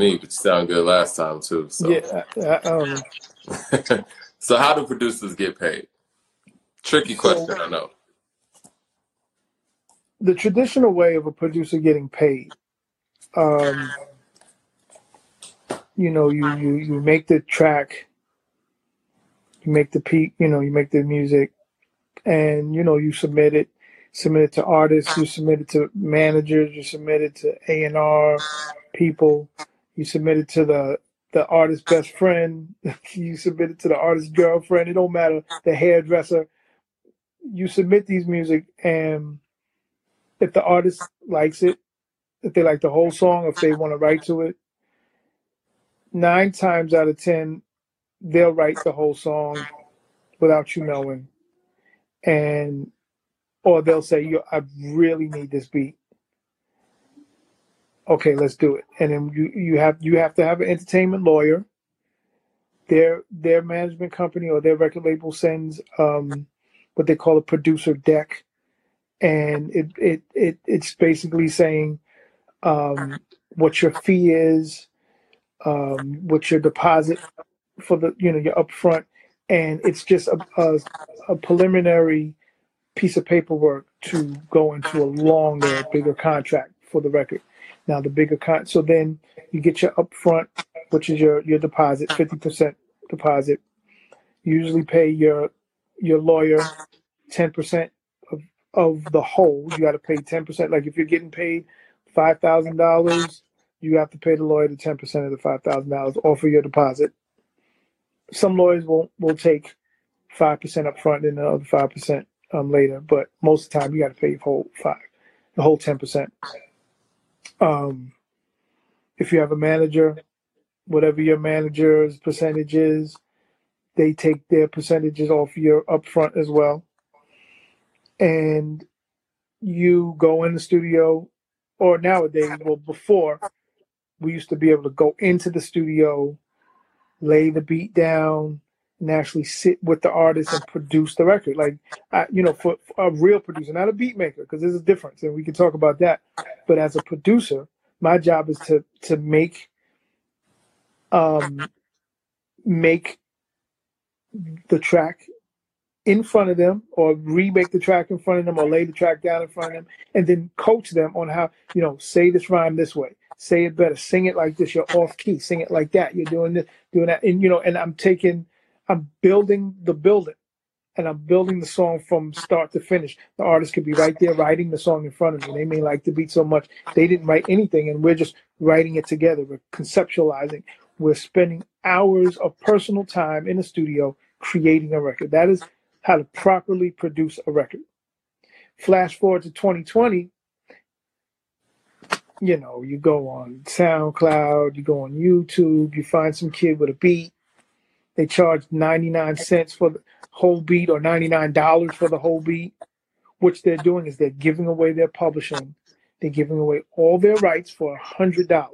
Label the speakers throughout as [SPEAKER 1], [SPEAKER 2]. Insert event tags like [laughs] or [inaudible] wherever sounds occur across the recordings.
[SPEAKER 1] me, but you sound good last time too. So.
[SPEAKER 2] Yeah. I, um, [laughs]
[SPEAKER 1] so how do producers get paid? Tricky question,
[SPEAKER 2] so
[SPEAKER 1] I know.
[SPEAKER 2] the traditional way of a producer getting paid, um, you know, you, you, you make the track, you make the peak, you know, you make the music, and you know, you submit it, submit it to artists, you submit it to managers, you submit it to A and R people, you submit it to the the artist's best friend, [laughs] you submit it to the artist's girlfriend. It don't matter the hairdresser. You submit these music, and if the artist likes it, if they like the whole song, if they want to write to it, nine times out of ten, they'll write the whole song without you knowing, and or they'll say, "Yo, I really need this beat." Okay, let's do it. And then you you have you have to have an entertainment lawyer. Their their management company or their record label sends um, what they call a producer deck, and it it, it it's basically saying um, what your fee is, um, what your deposit for the you know your upfront, and it's just a, a, a preliminary piece of paperwork to go into a longer, bigger contract for the record. Now the bigger con, so then you get your upfront, which is your your deposit, fifty percent deposit. You usually pay your your lawyer ten percent of of the whole. You got to pay ten percent. Like if you're getting paid five thousand dollars, you have to pay the lawyer the ten percent of the five thousand dollars off of your deposit. Some lawyers will will take five percent up front and the other five percent um, later, but most of the time you got to pay the whole five, the whole ten percent. Um, if you have a manager, whatever your manager's percentage is, they take their percentages off your upfront as well. And you go in the studio, or nowadays, well, before we used to be able to go into the studio, lay the beat down, and actually sit with the artist and produce the record. Like, I, you know, for, for a real producer, not a beat maker, because there's a difference, and we can talk about that. But as a producer, my job is to to make um make the track in front of them or remake the track in front of them or lay the track down in front of them and then coach them on how you know say this rhyme this way say it better sing it like this you're off key sing it like that you're doing this doing that and you know and i'm taking i'm building the building and i'm building the song from start to finish the artist could be right there writing the song in front of me they may like the beat so much they didn't write anything and we're just writing it together we're conceptualizing we're spending hours of personal time in the studio creating a record that is how to properly produce a record. Flash forward to 2020, you know, you go on SoundCloud, you go on YouTube, you find some kid with a beat. They charge 99 cents for the whole beat or $99 for the whole beat. Which they're doing is they're giving away their publishing. They're giving away all their rights for $100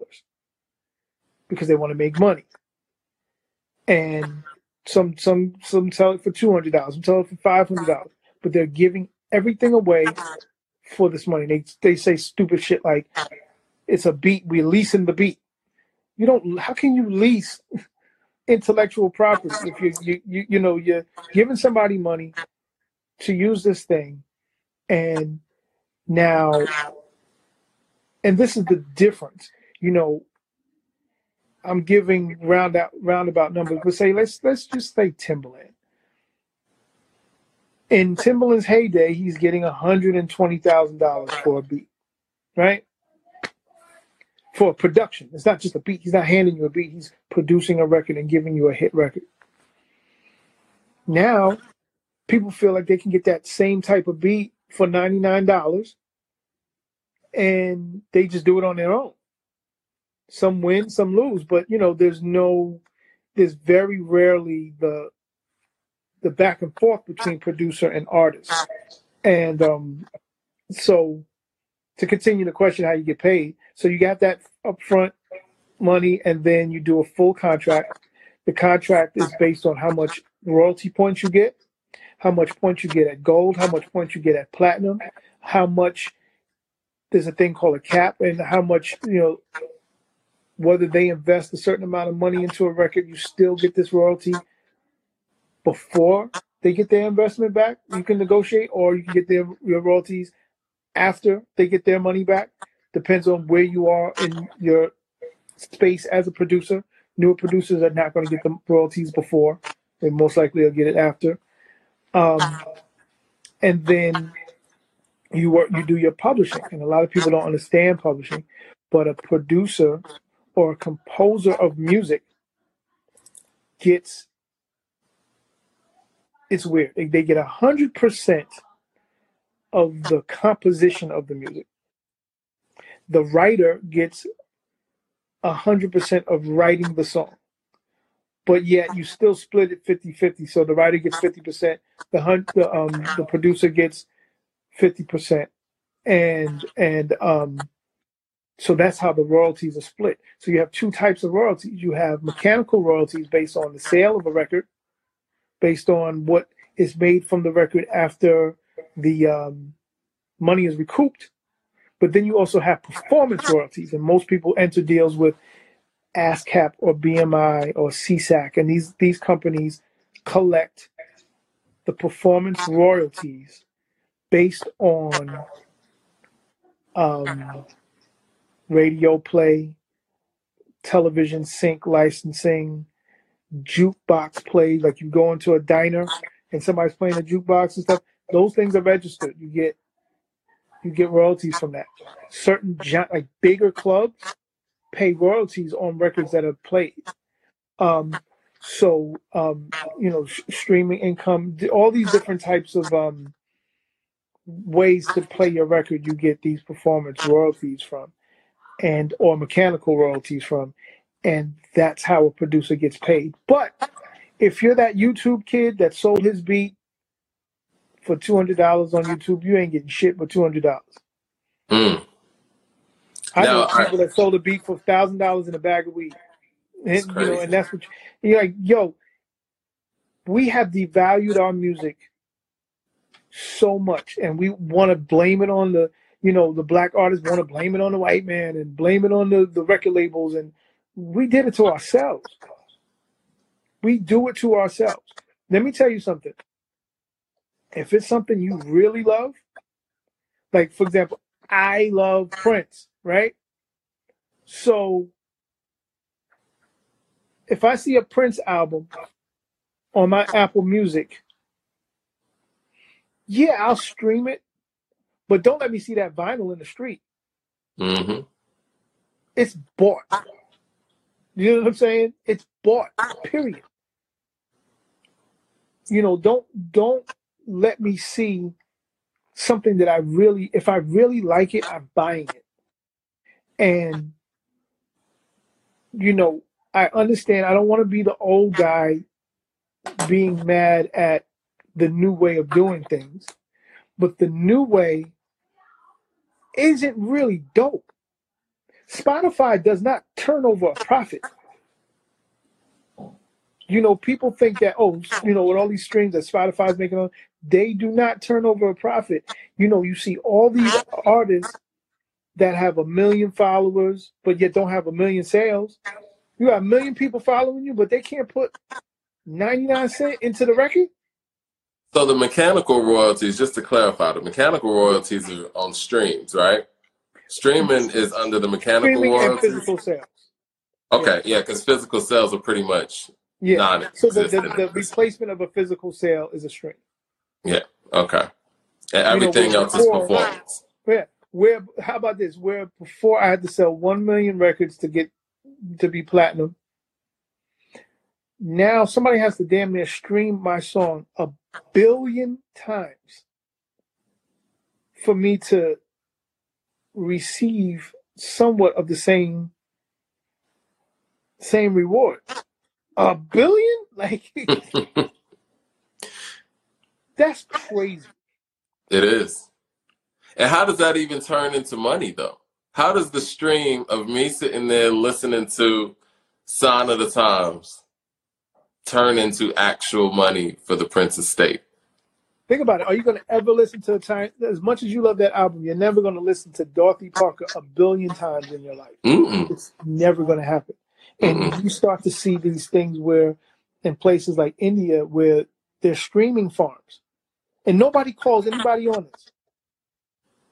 [SPEAKER 2] because they want to make money. And some some some sell it for two hundred dollars, some sell it for five hundred dollars. But they're giving everything away for this money. They they say stupid shit like it's a beat, we're leasing the beat. You don't how can you lease intellectual property if you you you, you know you're giving somebody money to use this thing and now and this is the difference. You know, I'm giving round out roundabout numbers, but say let's let's just say Timbaland. In Timbaland's heyday, he's getting hundred and twenty thousand dollars for a beat, right? For production, it's not just a beat. He's not handing you a beat. He's producing a record and giving you a hit record. Now, people feel like they can get that same type of beat for ninety nine dollars, and they just do it on their own some win, some lose, but you know, there's no, there's very rarely the the back and forth between producer and artist. And um, so, to continue the question, how you get paid? So you got that upfront money, and then you do a full contract. The contract is based on how much royalty points you get, how much points you get at gold, how much points you get at platinum, how much there's a thing called a cap, and how much you know whether they invest a certain amount of money into a record, you still get this royalty before they get their investment back. You can negotiate, or you can get their your royalties after they get their money back. Depends on where you are in your space as a producer. Newer producers are not going to get the royalties before; they most likely will get it after. Um, and then you work, you do your publishing, and a lot of people don't understand publishing. But a producer or a composer of music gets it's weird. They, they get a hundred percent of the composition of the music. The writer gets a hundred percent of writing the song. But yet you still split it 50-50. So the writer gets 50%, the hun- the um the producer gets 50%. And and um so that's how the royalties are split. So you have two types of royalties. You have mechanical royalties based on the sale of a record, based on what is made from the record after the um, money is recouped. But then you also have performance royalties, and most people enter deals with ASCAP or BMI or SESAC, and these these companies collect the performance royalties based on um, radio play, television sync licensing, jukebox play. Like you go into a diner and somebody's playing a jukebox and stuff. Those things are registered. You get you get royalties from that. Certain like bigger clubs pay royalties on records that are played. Um, so um, you know, sh- streaming income, all these different types of um, ways to play your record, you get these performance royalties from and or mechanical royalties from and that's how a producer gets paid but if you're that youtube kid that sold his beat for $200 on youtube you ain't getting shit but $200
[SPEAKER 1] Mm.
[SPEAKER 2] i know
[SPEAKER 1] Now, I,
[SPEAKER 2] people that sold a beat for $1000 in a bag of weed. And, you know and that's what you- you're like yo we have devalued our music so much and we want to blame it on the you know the black artists want to blame it on the white man and blame it on the, the record labels and we did it to ourselves. We do it to ourselves. Let me tell you something if it's something you really love like for example i love prince right so if i see a prince album on my apple music yeah i'll stream it but don't let me see that vinyl in the street
[SPEAKER 1] hmm
[SPEAKER 2] it's bought You know what I'm saying? It's bought. Period. You know, don't don't let me see something that I really if I really like it, I'm buying it. And you know, I understand I don't want to be the old guy being mad at the new way of doing things, but the new way isn't really dope. Spotify does not turn over a profit. You know, people think that, oh, you know, with all these streams that Spotify's making on, they do not turn over a profit. You know, you see all these artists that have a million followers, but yet don't have a million sales. You got a million people following you, but they can't put 99 cent into the record.
[SPEAKER 1] So the mechanical royalties, just to clarify, the mechanical royalties are on streams, right? Streaming is under the mechanical
[SPEAKER 2] Streaming
[SPEAKER 1] royalties.
[SPEAKER 2] physical sales.
[SPEAKER 1] Okay, yeah, because physical sales are pretty much
[SPEAKER 2] Yeah. So the, the, the replacement of a physical sale is a stream.
[SPEAKER 1] Yeah. Okay. And
[SPEAKER 2] You know,
[SPEAKER 1] everything else is performance.
[SPEAKER 2] yeah, where how about this? Where before I had to sell one million records to get to be platinum. Now somebody has to damn near stream my song a billion times for me to receive somewhat of the same same reward. A billion? [laughs] Like [laughs] that's crazy.
[SPEAKER 1] It is. And how does that even turn into money, though? How does the stream of me sitting there listening to Sign of the Times turn into actual money for the Prince estate?
[SPEAKER 2] Think about it. Are you going to ever listen to a time as much as you love that album? You're never going to listen to Dorothy Parker a billion times in your life.
[SPEAKER 1] Mm-mm.
[SPEAKER 2] It's never going to happen. And
[SPEAKER 1] Mm-mm.
[SPEAKER 2] you start to see these things where, in places like India, where there's streaming farms, and nobody calls anybody on this.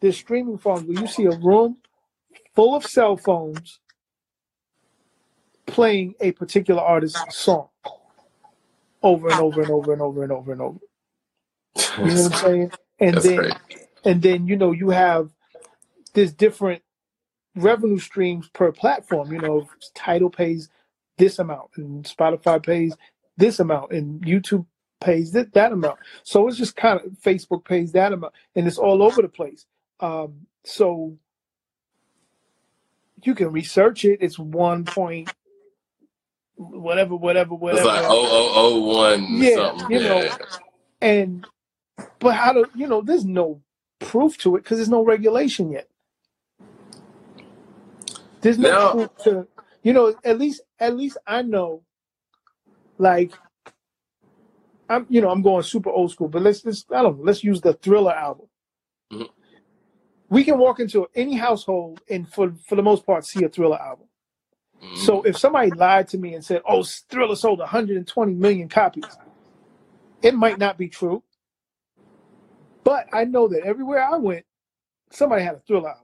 [SPEAKER 2] There's streaming farms where you see a room full of cell phones playing a particular artist's song over and over and over and over and over and over. You know what I'm [laughs] saying? And
[SPEAKER 1] That's
[SPEAKER 2] then
[SPEAKER 1] great.
[SPEAKER 2] and then you know you have this different revenue streams per platform. You know, Tidal pays this amount, and Spotify pays this amount, and YouTube pays that, that amount. So it's just kind of Facebook pays that amount, and it's all over the place. Um, so you can research it. It's one point whatever, whatever,
[SPEAKER 1] It's
[SPEAKER 2] whatever.
[SPEAKER 1] like oh oh oh one
[SPEAKER 2] Yeah,
[SPEAKER 1] something.
[SPEAKER 2] you know, and but how do you know there's no proof to it because there's no regulation yet there's no to you know at least at least i know like i'm you know i'm going super old school but let's let's i don't know let's use the thriller album
[SPEAKER 1] Mhm.
[SPEAKER 2] we can walk into any household and for for the most part see a thriller album
[SPEAKER 1] Mm.
[SPEAKER 2] so if somebody lied to me and said, "Oh, Thriller sold 120 million copies," it might not be true. But I know that everywhere I went, somebody had a Thriller album.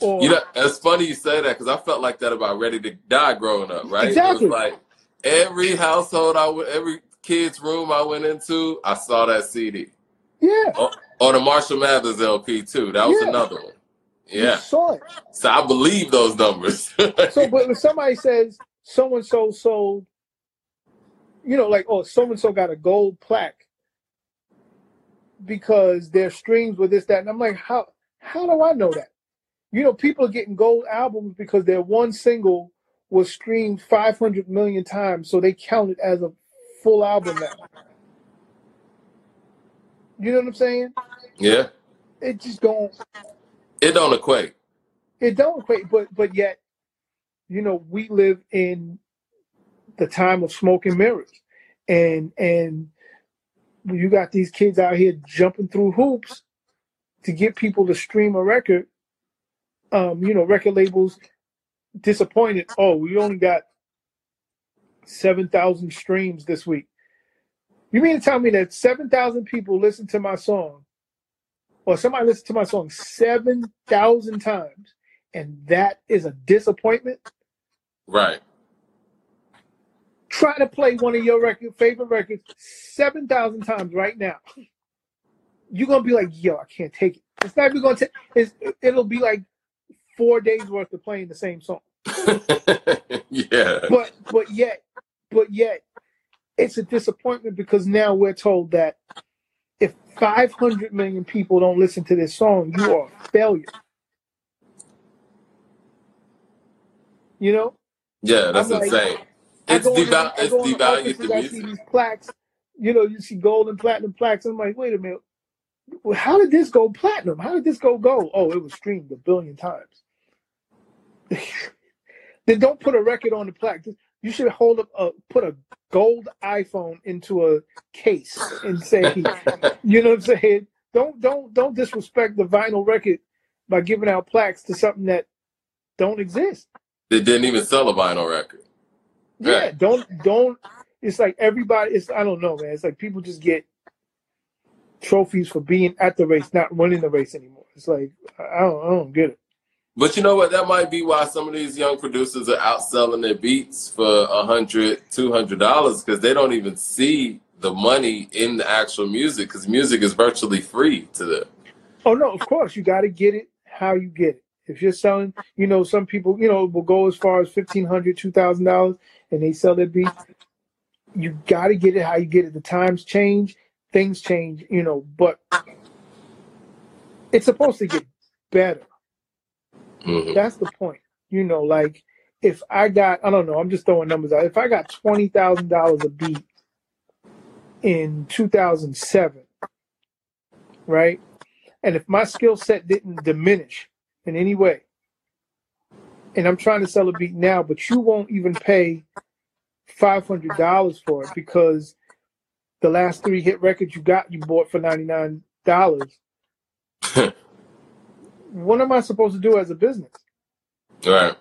[SPEAKER 2] Or
[SPEAKER 1] You know, it's funny you say that because I felt like that about Ready to Die growing up, right?
[SPEAKER 2] Exactly.
[SPEAKER 1] It was like every household I went, every kid's room I went into, I saw that CD.
[SPEAKER 2] yeah, oh,
[SPEAKER 1] Or the Marshall Mathers LP too. That was
[SPEAKER 2] Yeah.
[SPEAKER 1] another one.
[SPEAKER 2] you
[SPEAKER 1] Yeah.
[SPEAKER 2] saw it.
[SPEAKER 1] So I believe those numbers. [laughs]
[SPEAKER 2] So, but when somebody says so and so sold, you know, like oh, so and so got a gold plaque because their streams were this, that, and I'm like, how how do I know that? You know, people are getting gold albums because their one single was streamed 500 million times, so they count it as a full album now. You know what I'm saying?
[SPEAKER 1] yeah.
[SPEAKER 2] It just don't
[SPEAKER 1] It don't equate.
[SPEAKER 2] it don't equate, but but yet, you know, we live in the time of smoke and mirrors, and and you got these kids out here jumping through hoops to get people to stream a record. Um, you know, record labels disappointed. Oh, we only got seven thousand streams this week. You mean to tell me that seven thousand people listen to my song, or somebody listened to my song seven thousand times, and that is a disappointment?
[SPEAKER 1] Right.
[SPEAKER 2] Try to play one of your record favorite records seven thousand times right now. You're gonna be like, yo, I can't take it. It's not even gonna take. It's, it'll be like four days worth of playing the same song. [laughs]
[SPEAKER 1] yeah.
[SPEAKER 2] But but yet, but yet, it's a disappointment because now we're told that if 500 million people don't listen to this song, you are a failure. You know,
[SPEAKER 1] Yeah, that's
[SPEAKER 2] like-
[SPEAKER 1] insane. It's, deval- it's
[SPEAKER 2] the
[SPEAKER 1] devalued
[SPEAKER 2] office
[SPEAKER 1] the
[SPEAKER 2] and I see these plaques. You know, you see gold and platinum plaques. I'm like, wait a minute. How did this go platinum? How did this go gold? Oh, it was streamed a billion times. [laughs] then don't put a record on the plaque. You should hold up a put a gold iPhone into a case and say, [laughs] you know what I'm saying? Don't don't don't disrespect the vinyl record by giving out plaques to something that don't exist.
[SPEAKER 1] They didn't even sell a vinyl record.
[SPEAKER 2] Yeah, don't don't. It's like everybody. It's I don't know, man. It's like people just get trophies for being at the race, not winning the race anymore. It's like I don't I don't get it.
[SPEAKER 1] But you know what? That might be why some of these young producers are outselling their beats for a hundred, two hundred dollars because they don't even see the money in the actual music because music is virtually free to them.
[SPEAKER 2] Oh no, of course you got to get it how you get it. If you're selling, you know, some people, you know, will go as far as fifteen hundred, two thousand dollars, and they sell their beat. You got to get it how you get it. The times change, things change, you know, but it's supposed to get better.
[SPEAKER 1] Mhm.
[SPEAKER 2] That's the point. You know, like if I got, I don't know, I'm just throwing numbers out. If I got twenty thousand dollars a beat in 2007, right, and if my skill set didn't diminish in any way, and I'm trying to sell a beat now, but you won't even pay five hundred dollars for it because the last three hit records you got you bought for ninety nine dollars. [laughs] what am I supposed to do as a business?
[SPEAKER 1] Right.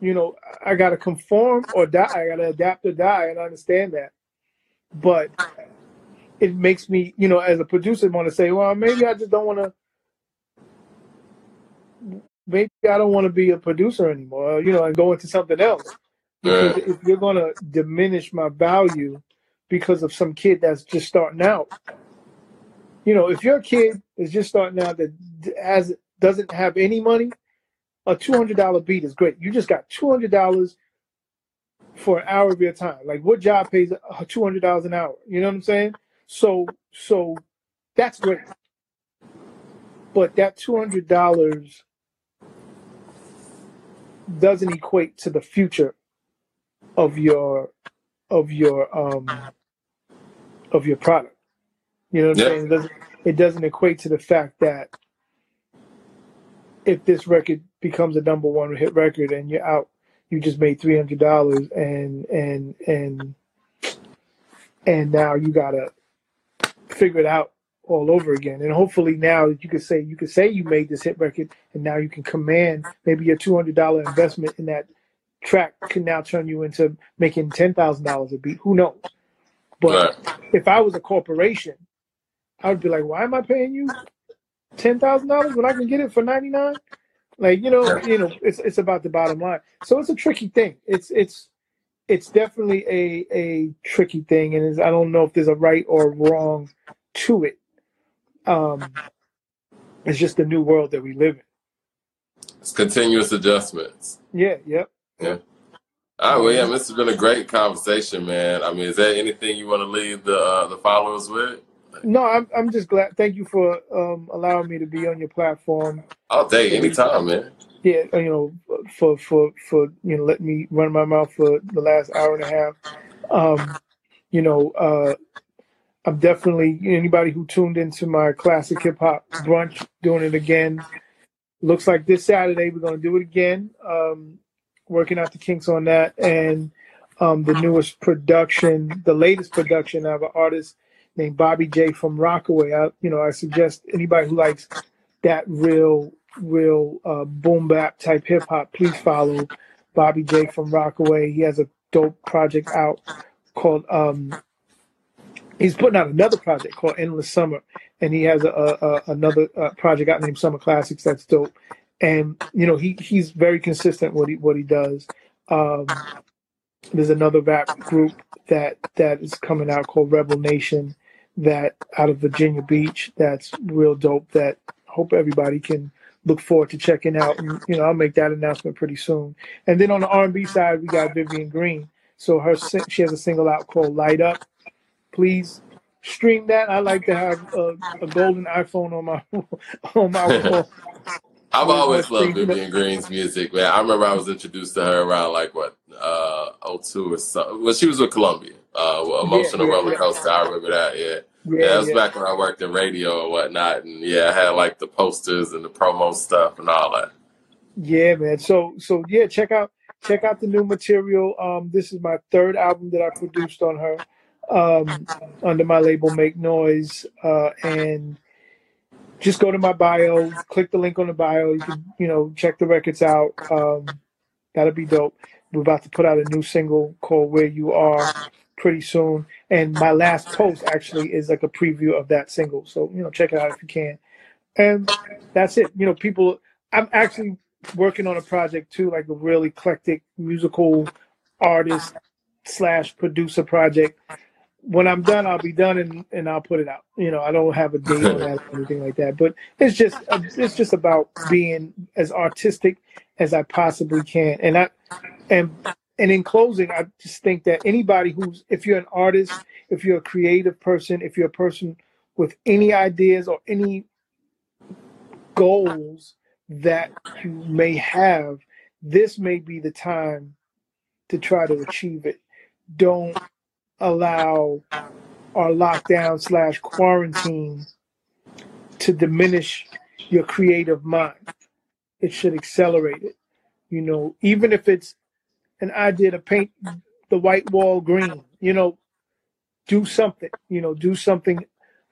[SPEAKER 2] You know, I got to conform or die. I got to adapt or die, and I understand that. But it makes me, you know, as a producer, want to say, well, maybe I just don't want to. Maybe I don't want to be a producer anymore, you know, and go into something else. Because
[SPEAKER 1] Right.
[SPEAKER 2] if you're going to diminish my value because of some kid that's just starting out, you know, if your kid is just starting out that has doesn't have any money, a two hundred dollar beat is great. You just got two hundred dollars for an hour of your time. Like what job pays two hundred dollars an hour? You know what I'm saying? So so that's great. But that two hundred dollars doesn't equate to the future of your of your um of your product. You know what I'm
[SPEAKER 1] Yeah.
[SPEAKER 2] saying? It doesn't it doesn't equate to the fact that if this record becomes a number one hit record and you're out, you just made three hundred dollars and and and and now you gotta figure it out all over again. And hopefully now you could say you could say you made this hit record and now you can command maybe your two hundred dollar investment in that track can now turn you into making ten thousand dollars a beat. Who knows? But
[SPEAKER 1] Right.
[SPEAKER 2] if I was a corporation, I would be like, why am I paying you ten thousand dollars when I can get it for ninety nine? Like you know, you know, it's it's about the bottom line. So it's a tricky thing. It's it's it's definitely a a tricky thing, and I don't know if there's a right or wrong to it. Um, it's just the new world that we live in.
[SPEAKER 1] It's continuous adjustments.
[SPEAKER 2] Yeah, yep. Yeah.
[SPEAKER 1] All right, well, yeah, this has been a great conversation, man. I mean, is there anything you want to leave the uh, the followers with?
[SPEAKER 2] No, I'm I'm just glad. Thank you for um, allowing me to be on your platform.
[SPEAKER 1] All day, anytime, man.
[SPEAKER 2] Yeah, you know, for for for you know, let me run my mouth for the last hour and a half. Um, you know, uh, I'm definitely anybody who tuned into my classic hip hop brunch doing it again. Looks like this Saturday we're gonna do it again. Um, working out the kinks on that and um, the newest production, the latest production of an artist named Bobby J from Rockaway. I, you know, I suggest anybody who likes that real, real uh, boom bap type hip hop, please follow Bobby J from Rockaway. He has a dope project out called. Um, he's putting out another project called Endless Summer, and he has a, a, a another uh, project out named Summer Classics that's dope. And you know, he he's very consistent what he what he does. Um, there's another rap group that that is coming out called Rebel Nation that out of Virginia Beach that's real dope that hope everybody can look forward to checking out and you know I'll make that announcement pretty soon. And then on the R&B side we got Vivian Green. So her she has a single out called Light Up. Please stream that. I like to have a, a golden iPhone on my [laughs] on my [laughs] wall.
[SPEAKER 1] I've always loved Vivian Green's music, man. I remember I was introduced to her around like what, uh, 02 or something. Well, she was with Columbia, uh, well,
[SPEAKER 2] Yeah,
[SPEAKER 1] Emotional
[SPEAKER 2] yeah,
[SPEAKER 1] Roller
[SPEAKER 2] yeah.
[SPEAKER 1] Coaster. I remember that, yeah. Yeah,
[SPEAKER 2] Yeah,
[SPEAKER 1] that was
[SPEAKER 2] yeah.
[SPEAKER 1] back when I worked in radio and whatnot. And yeah, I had like the posters and the promo stuff and all that.
[SPEAKER 2] Yeah, man. So so yeah, check out check out the new material. Um, this is my third album that I produced on her, um, under my label Make Noise. Uh, and just go to my bio, click the link on the bio. You can you know check the records out. Um, that'll be dope. We're about to put out a new single called Where You Are pretty soon. And my last post actually is like a preview of that single. So, you know, check it out if you can. And that's it. You know, people I'm actually working on a project too, like a real eclectic musical artist slash producer project. When I'm done, I'll be done and, and I'll put it out. You know, I don't have a date or [laughs] anything like that. But it's just it's just about being as artistic as I possibly can. And I and and in closing, I just think that anybody who's if you're an artist, if you're a creative person, if you're a person with any ideas or any goals that you may have, this may be the time to try to achieve it. Don't allow our lockdown slash quarantine to diminish your creative mind. It should accelerate it. You know, even if it's an idea to paint the white wall green, you know, do something. You know, do something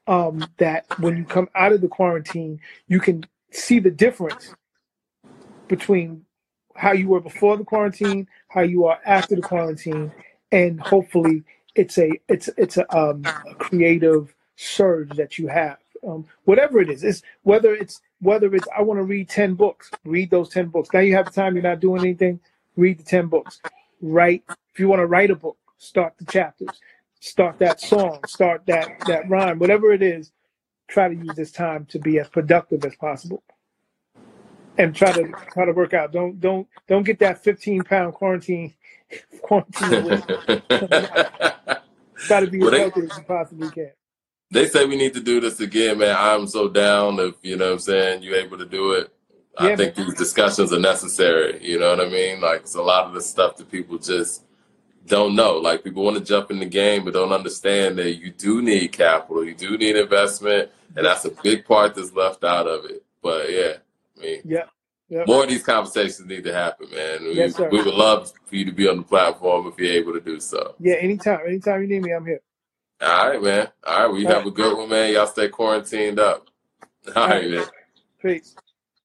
[SPEAKER 2] um, that when you come out of the quarantine, you can see the difference between how you were before the quarantine, how you are after the quarantine, and hopefully it's a it's it's a, um, a creative surge that you have. Um, whatever it is, it's whether it's whether it's I want to read ten books, read those ten books. Now you have the time, you're not doing anything, read the ten books. Write if you want to write a book, start the chapters, start that song, start that that rhyme, whatever it is. Try to use this time to be as productive as possible and try to try to work out. Don't don't don't get that 15 pound quarantine [laughs] quarantine. [laughs] try to be
[SPEAKER 1] Well,
[SPEAKER 2] as healthy as you possibly can.
[SPEAKER 1] They say we need to do this again, man. I'm so down if you know what I'm saying you're able to do it. I
[SPEAKER 2] Yeah,
[SPEAKER 1] think these discussions are necessary. You know what I mean? Like it's a lot of the stuff that people just don't know. Like people want to jump in the game but don't understand that you do need capital, you do need investment, and that's a big part that's left out of it. But yeah, I mean
[SPEAKER 2] Yep. Yep.
[SPEAKER 1] more of these conversations need to happen, man. We,
[SPEAKER 2] Yes, sir.
[SPEAKER 1] we would love for you to be on the platform if you're able to do so.
[SPEAKER 2] Yeah. Anytime. Anytime you need me, I'm here.
[SPEAKER 1] All right, man. All right, well, you
[SPEAKER 2] All
[SPEAKER 1] have a good one, man. Y'all stay quarantined up. [laughs] All right, man.
[SPEAKER 2] Peace.